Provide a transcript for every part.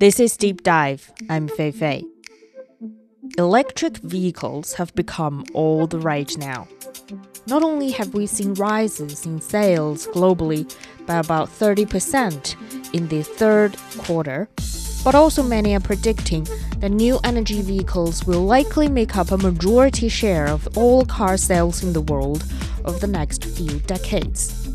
This is Deep Dive. I'm Fei Fei. Electric vehicles have become all the rage now. Not only have we seen rises in sales globally by about 30% in the third quarter, but also many are predicting that new energy vehicles will likely make up a majority share of all car sales in the world over the next few decades.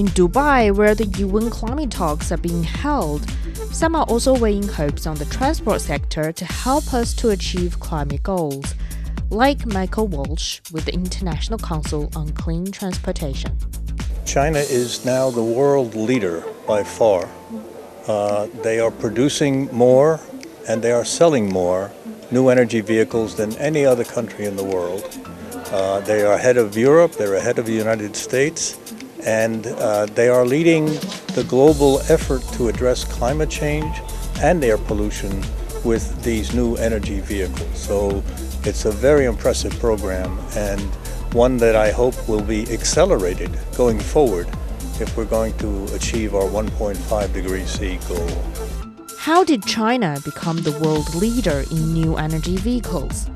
In Dubai, where the UN climate talks are being held, some are also weighing hopes on the transport sector to help us to achieve climate goals, like Michael Walsh with the International Council on Clean Transportation. China is now the world leader by far. Uh, they are producing more and they are selling more new energy vehicles than any other country in the world. Uh, they are ahead of Europe, they're ahead of the United States, and uh, they are leading the global effort to address climate change and air pollution with these new energy vehicles. So it's a very impressive program and one that I hope will be accelerated going forward if we're going to achieve our 1.5 degree C goal. How did China become the world leader in new energy vehicles?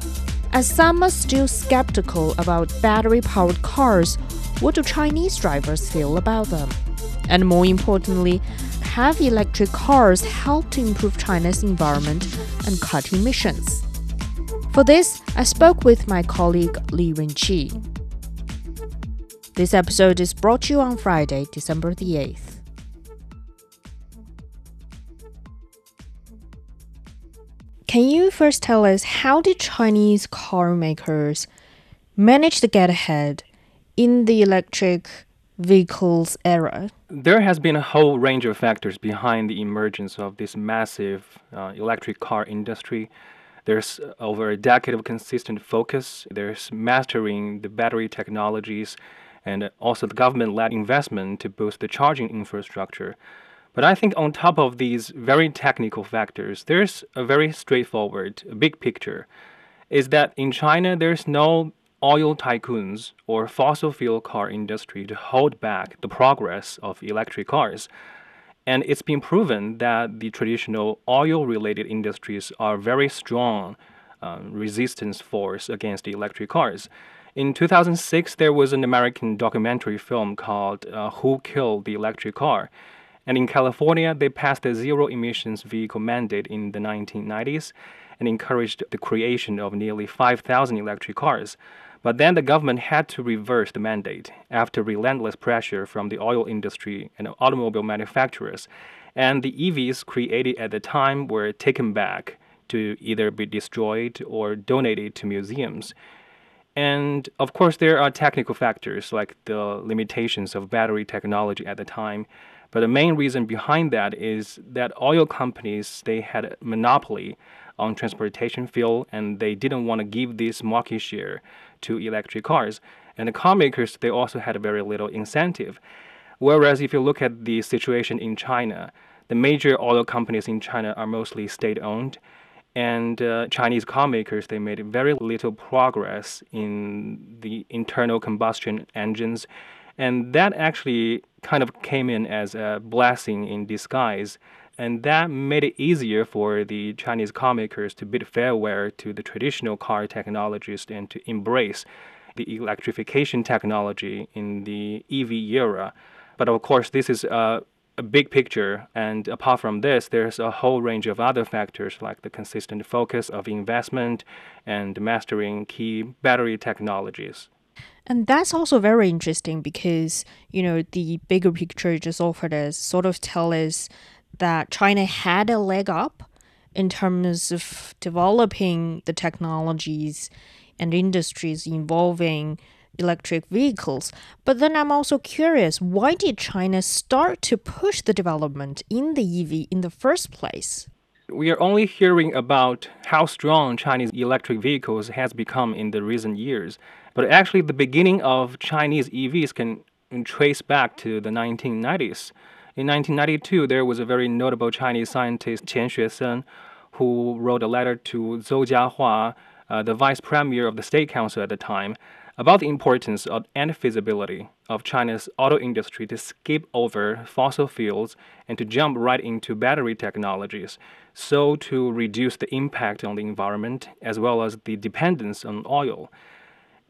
As some are still skeptical about battery powered cars, what do Chinese drivers feel about them? And more importantly, have electric cars helped to improve China's environment and cut emissions? For this, I spoke with my colleague Li Yunqi. This episode is brought to you on Friday, December the 8th. Can you first tell us how did Chinese car makers manage to get ahead in the electric vehicles era? There has been a whole range of factors behind the emergence of this massive uh, electric car industry. There's over a decade of consistent focus. There's mastering the battery technologies and also the government led investment to boost the charging infrastructure. But I think on top of these very technical factors, there's a very straightforward, big picture. Is that in China, there's no oil tycoons or fossil fuel car industry to hold back the progress of electric cars. And it's been proven that the traditional oil related industries are very strong uh, resistance force against electric cars. In 2006, there was an American documentary film called uh, Who Killed the Electric Car? And in California, they passed a zero emissions vehicle mandate in the 1990s and encouraged the creation of nearly 5,000 electric cars. But then the government had to reverse the mandate after relentless pressure from the oil industry and automobile manufacturers. And the EVs created at the time were taken back to either be destroyed or donated to museums. And of course, there are technical factors like the limitations of battery technology at the time. But the main reason behind that is that oil companies they had a monopoly on transportation fuel and they didn't want to give this market share to electric cars. And the car makers, they also had very little incentive. Whereas if you look at the situation in China, the major oil companies in China are mostly state owned. And uh, Chinese car makers, they made very little progress in the internal combustion engines. And that actually kind of came in as a blessing in disguise and that made it easier for the Chinese car makers to bid farewell to the traditional car technologies and to embrace the electrification technology in the EV era. But of course, this is a, a big picture, and apart from this, there's a whole range of other factors like the consistent focus of investment and mastering key battery technologies. And that's also very interesting because, you know, the bigger picture just offered us sort of tell us that China had a leg up in terms of developing the technologies and industries involving electric vehicles. But then I'm also curious why did China start to push the development in the EV in the first place? We are only hearing about how strong Chinese electric vehicles has become in the recent years. But actually the beginning of Chinese EVs can trace back to the 1990s. In 1992, there was a very notable Chinese scientist, Qian Xuesen, who wrote a letter to Zou Jiahua, uh, the vice premier of the State Council at the time, about the importance of, and feasibility of China's auto industry to skip over fossil fuels and to jump right into battery technologies, so to reduce the impact on the environment as well as the dependence on oil.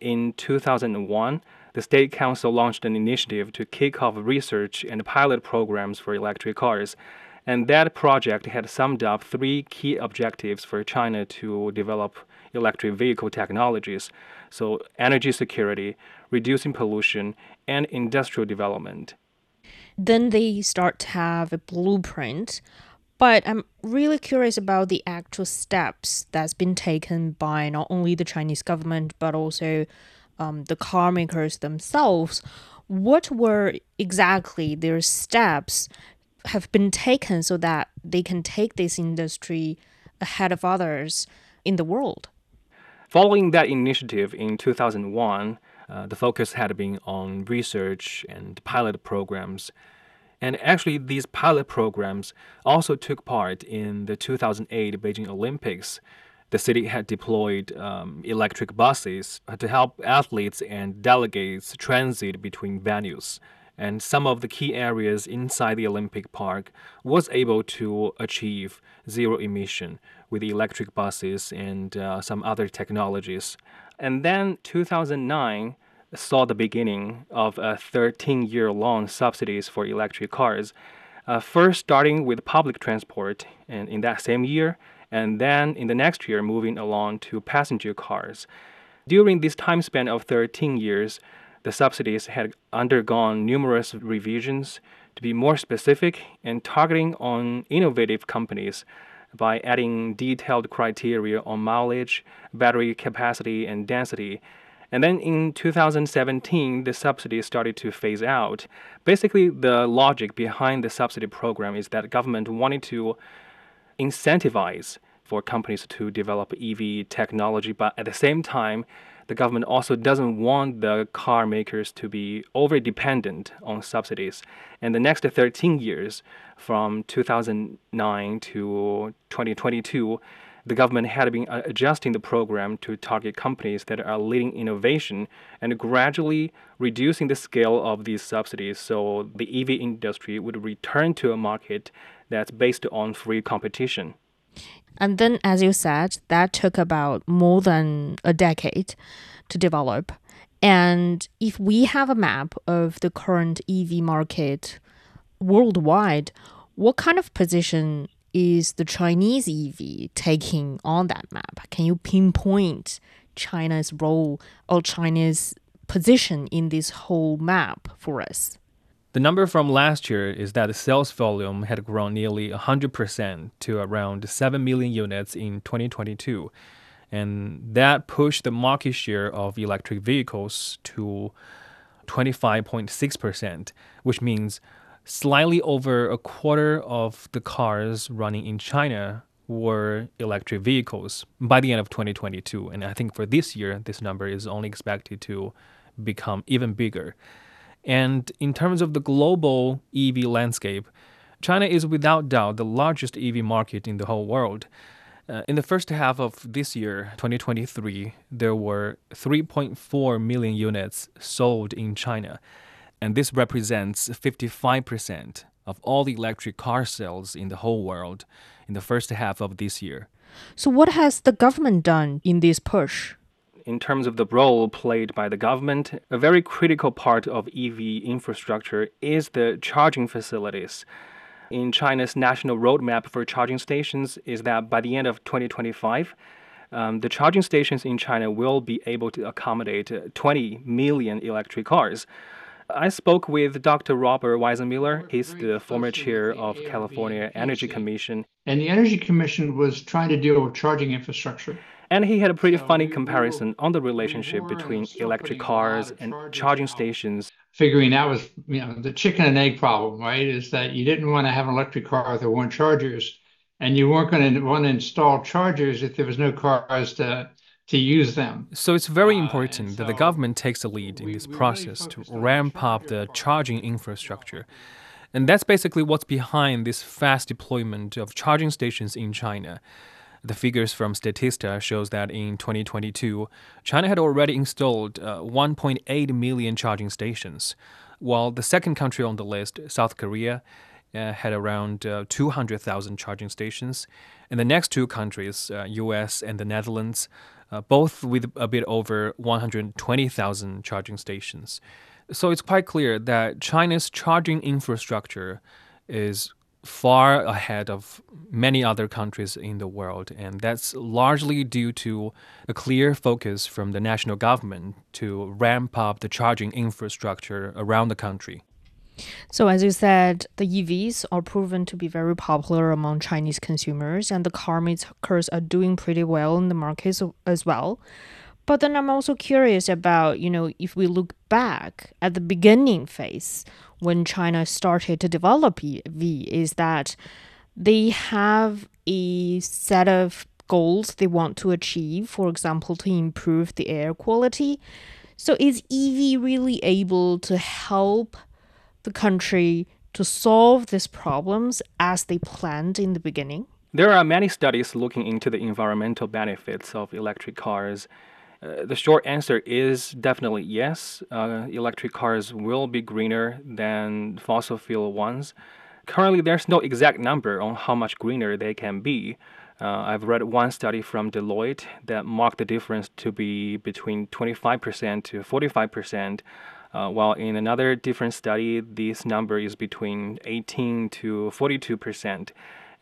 In 2001, the State Council launched an initiative to kick off research and pilot programs for electric cars. And that project had summed up three key objectives for China to develop electric vehicle technologies. So, energy security, reducing pollution, and industrial development. Then they start to have a blueprint. But I'm really curious about the actual steps that's been taken by not only the Chinese government, but also um, the car makers themselves. What were exactly their steps have been taken so that they can take this industry ahead of others in the world? Following that initiative in 2001, uh, the focus had been on research and pilot programs. And actually, these pilot programs also took part in the 2008 Beijing Olympics. The city had deployed um, electric buses to help athletes and delegates transit between venues and some of the key areas inside the Olympic Park was able to achieve zero emission with electric buses and uh, some other technologies. And then 2009 saw the beginning of a 13 year long subsidies for electric cars. Uh, first starting with public transport and in that same year, and then in the next year moving along to passenger cars. During this time span of 13 years, the subsidies had undergone numerous revisions to be more specific and targeting on innovative companies by adding detailed criteria on mileage, battery capacity, and density. And then in 2017, the subsidy started to phase out. Basically, the logic behind the subsidy program is that government wanted to incentivize for companies to develop EV technology, but at the same time, the government also doesn't want the car makers to be over dependent on subsidies. And the next 13 years, from 2009 to 2022, the government had been adjusting the program to target companies that are leading innovation and gradually reducing the scale of these subsidies so the EV industry would return to a market that's based on free competition. And then, as you said, that took about more than a decade to develop. And if we have a map of the current EV market worldwide, what kind of position is the Chinese EV taking on that map? Can you pinpoint China's role or China's position in this whole map for us? The number from last year is that the sales volume had grown nearly 100% to around 7 million units in 2022. And that pushed the market share of electric vehicles to 25.6%, which means slightly over a quarter of the cars running in China were electric vehicles by the end of 2022. And I think for this year, this number is only expected to become even bigger. And in terms of the global EV landscape, China is without doubt the largest EV market in the whole world. Uh, in the first half of this year, 2023, there were 3.4 million units sold in China, and this represents 55% of all the electric car sales in the whole world in the first half of this year. So, what has the government done in this push? In terms of the role played by the government, a very critical part of EV infrastructure is the charging facilities. In China's national roadmap for charging stations is that by the end of 2025, um, the charging stations in China will be able to accommodate 20 million electric cars. I spoke with Dr. Robert Weisenmiller. He's the former chair of California Energy Commission. And the Energy Commission was trying to deal with charging infrastructure. And he had a pretty funny comparison on the relationship between electric cars and charging stations. Figuring that was, you know, the chicken and egg problem, right? Is that you didn't want to have an electric car if there weren't chargers, and you weren't going to want to install chargers if there was no cars to to use them. So it's very important uh, that the government takes the lead in this process to ramp up the charging infrastructure. And that's basically what's behind this fast deployment of charging stations in China. The figures from Statista shows that in 2022, China had already installed uh, 1.8 million charging stations, while the second country on the list, South Korea, uh, had around uh, 200,000 charging stations, and the next two countries, US uh, and the Netherlands, uh, both with a bit over 120,000 charging stations. So it's quite clear that China's charging infrastructure is far ahead of many other countries in the world, and that's largely due to a clear focus from the national government to ramp up the charging infrastructure around the country. So, as you said, the EVs are proven to be very popular among Chinese consumers, and the car makers are doing pretty well in the markets as well. But then I'm also curious about, you know, if we look back at the beginning phase when China started to develop EV, is that they have a set of goals they want to achieve, for example, to improve the air quality. So is EV really able to help the country to solve these problems as they planned in the beginning? There are many studies looking into the environmental benefits of electric cars. Uh, the short answer is definitely yes. Uh, electric cars will be greener than fossil fuel ones. Currently, there's no exact number on how much greener they can be. Uh, I've read one study from Deloitte that marked the difference to be between 25% to 45%, uh, while in another different study, this number is between 18 to 42 percent,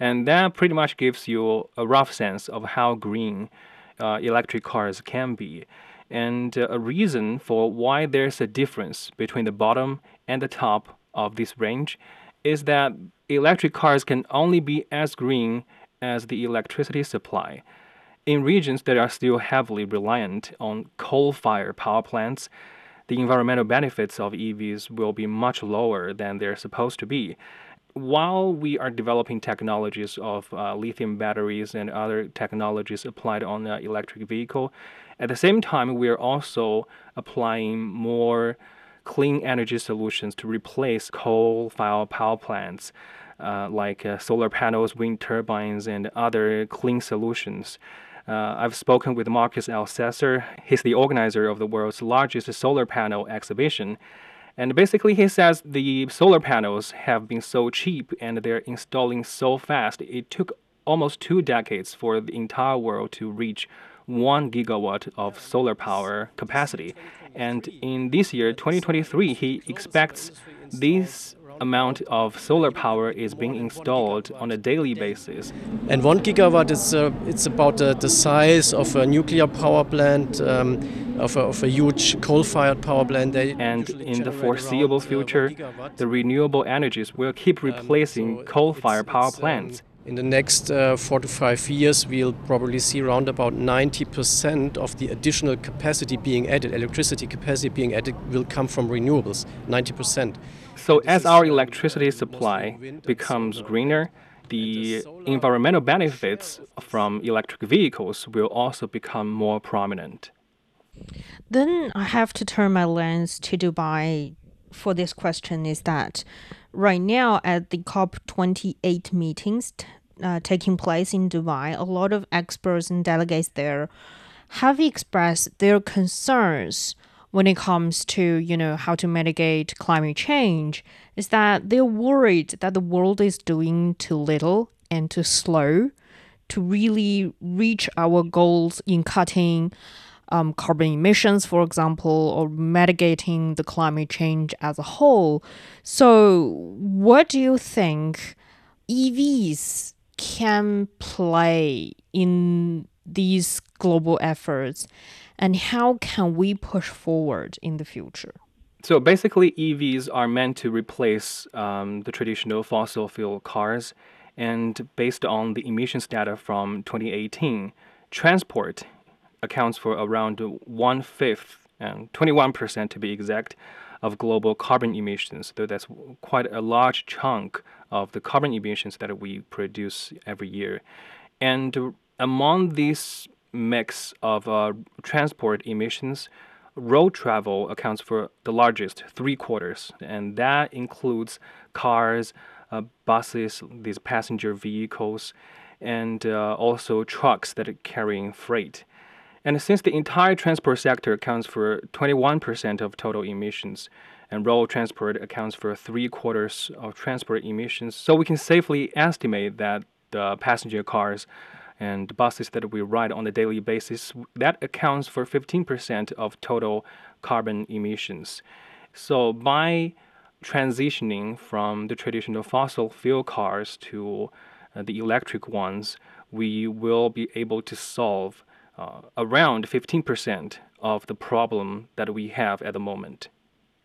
and that pretty much gives you a rough sense of how green electric cars can be, and uh, a reason for why there's a difference between the bottom and the top of this range is that electric cars can only be as green as the electricity supply. In regions that are still heavily reliant on coal-fired power plants, the environmental benefits of EVs will be much lower than they're supposed to be. While we are developing technologies of uh, lithium batteries and other technologies applied on the electric vehicle, at the same time, we are also applying more clean energy solutions to replace coal-fired power plants. Uh, like uh, solar panels, wind turbines, and other clean solutions. Uh, I've spoken with Marcus Elsässer. He's the organizer of the world's largest solar panel exhibition. And basically, he says the solar panels have been so cheap and they're installing so fast. It took almost two decades for the entire world to reach one gigawatt of solar power capacity. And in this year, 2023, he expects these amount of solar power is being installed on a daily basis. And one gigawatt is uh, it's about uh, the size of a nuclear power plant, um, of, a, of, a, huge coal-fired power plant. They and in the foreseeable future, the renewable energies will keep um, replacing um, so coal-fired power plants. In the next uh, four to five years, we'll probably see around about 90% of the additional capacity being added, electricity capacity being added, will come from renewables. 90%. So, as our electricity supply becomes greener, the environmental benefits from electric vehicles will also become more prominent. Then I have to turn my lens to Dubai for this question is that right now at the COP28 meetings uh, taking place in Dubai, a lot of experts and delegates there have expressed their concerns when it comes to you know how to mitigate climate change is that they're worried that the world is doing too little and too slow to really reach our goals in cutting um, carbon emissions, for example, or mitigating the climate change as a whole. So, what do you think EVs can play in these global efforts? and how can we push forward in the future? So basically, EVs are meant to replace um, the traditional fossil fuel cars. And based on the emissions data from 2018, transport accounts for around one fifth and 21% to be exact of global carbon emissions. So that's quite a large chunk of the carbon emissions that we produce every year. And among this mix of uh, transport emissions, road travel accounts for the largest, three quarters, and that includes cars, uh, buses, these passenger vehicles. and uh, also trucks that are carrying freight. And since the entire transport sector accounts for 21% of total emissions, and road transport accounts for three quarters of transport emissions, so we can safely estimate that the passenger cars and buses that we ride on a daily basis, that accounts for 15% of total carbon emissions. So by transitioning from the traditional fossil fuel cars to uh, the electric ones, we will be able to solve uh, around 15% of the problem that we have at the moment.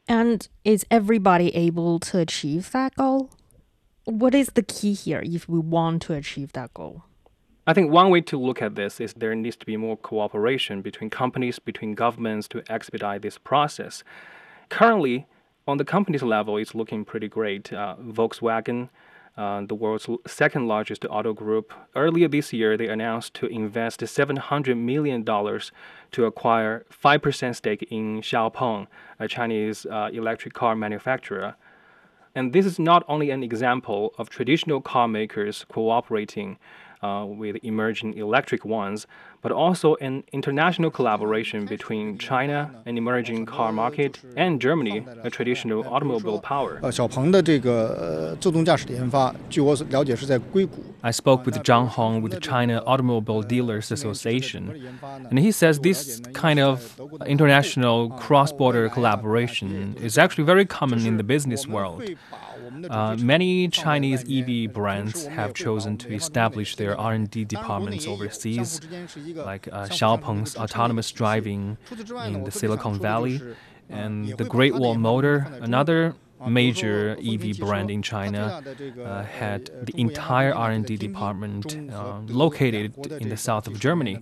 And is everybody able to achieve that goal? What is the key here if we want to achieve that goal? I think one way to look at this is there needs to be more cooperation between companies, between governments to expedite this process. Currently, on the company's level, it's looking pretty great. Uh, Volkswagen, uh, the world's second largest auto group, earlier this year they announced to invest $700 million to acquire 5% stake in Xiaopeng, a Chinese uh, electric car manufacturer. And this is not only an example of traditional car makers cooperating uh, with emerging electric ones, but also an international collaboration between China, an emerging car market, and Germany, a traditional automobile power. I spoke with Zhang Hong with the China Automobile Dealers Association, and he says this kind of international cross-border collaboration is actually very common in the business world. Uh, many Chinese EV brands have chosen to establish their R&D departments overseas, like uh, Xiaopeng's autonomous driving in the Silicon Valley, and the Great Wall Motor, another major EV brand in China, uh, had the entire R&D department uh, located in the south of Germany.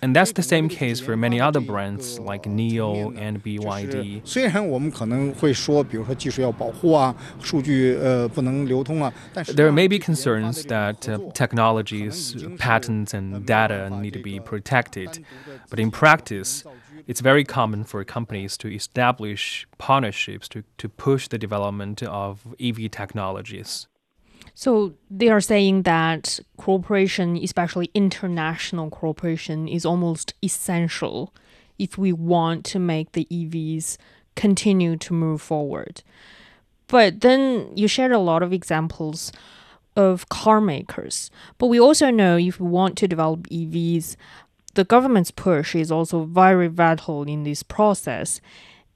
And that's the same case for many other brands like NIO and BYD. There may be concerns that uh, technologies, patents, and data need to be protected, but in practice, it's very common for companies to establish partnerships to, to push the development of EV technologies. So they are saying that cooperation, especially international cooperation, is almost essential if we want to make the EVs continue to move forward. But then you shared a lot of examples of car makers. But we also know if we want to develop EVs, the government's push is also very vital in this process.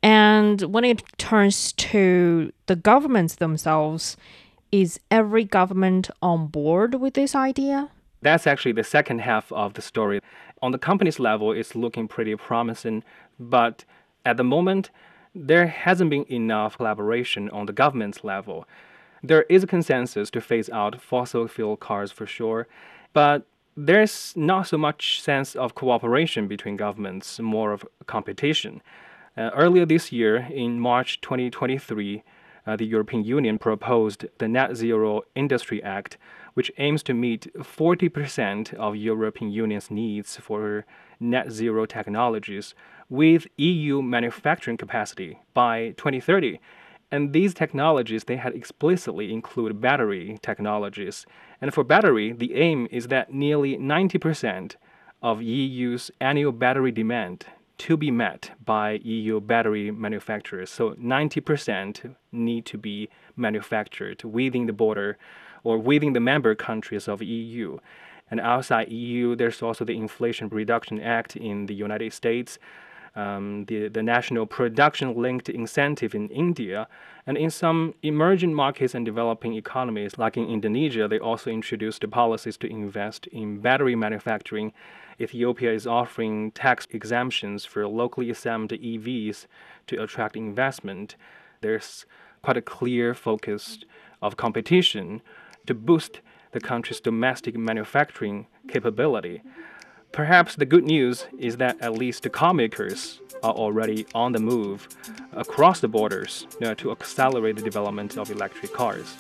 And when it turns to the governments themselves, is every government on board with this idea? That's actually the second half of the story. On the company's level, it's looking pretty promising, but at the moment, there hasn't been enough collaboration on the government's level. There is a consensus to phase out fossil fuel cars for sure, but there's not so much sense of cooperation between governments, more of competition. Uh, earlier this year, in March 2023, uh, the European Union proposed the Net Zero Industry Act, which aims to meet 40% of European Union's needs for net zero technologies with EU manufacturing capacity by 2030. And these technologies, they had explicitly include battery technologies. And for battery, the aim is that nearly 90% of EU's annual battery demand to be met by EU battery manufacturers. So 90% need to be manufactured within the border or within the member countries of EU. And outside EU, there's also the Inflation Reduction Act in the United States, um, the, the National Production Linked Incentive in India, and in some emerging markets and developing economies, like in Indonesia, they also introduced policies to invest in battery manufacturing Ethiopia is offering tax exemptions for locally assembled EVs to attract investment. There's quite a clear focus of competition to boost the country's domestic manufacturing capability. Perhaps the good news is that at least the car makers are already on the move across the borders you know, to accelerate the development of electric cars.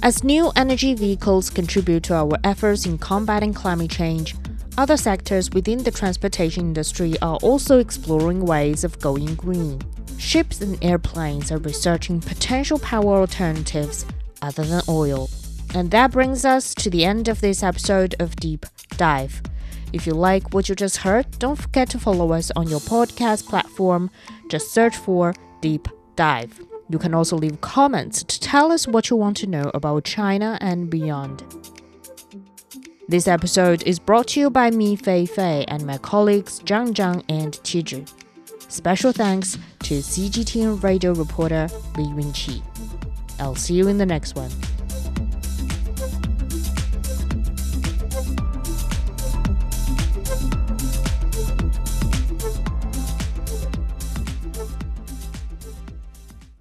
As new energy vehicles contribute to our efforts in combating climate change, other sectors within the transportation industry are also exploring ways of going green. Ships and airplanes are researching potential power alternatives, other than oil. And that brings us to the end of this episode of Deep Dive. If you like what you just heard, don't forget to follow us on your podcast platform. Just search for Deep Dive. You can also leave comments to tell us what you want to know about China and beyond. This episode is brought to you by me, Fei Fei, and my colleagues Zhang Zhang and Qizhi. Special thanks to CGTN radio reporter Li Yunqi. I'll see you in the next one.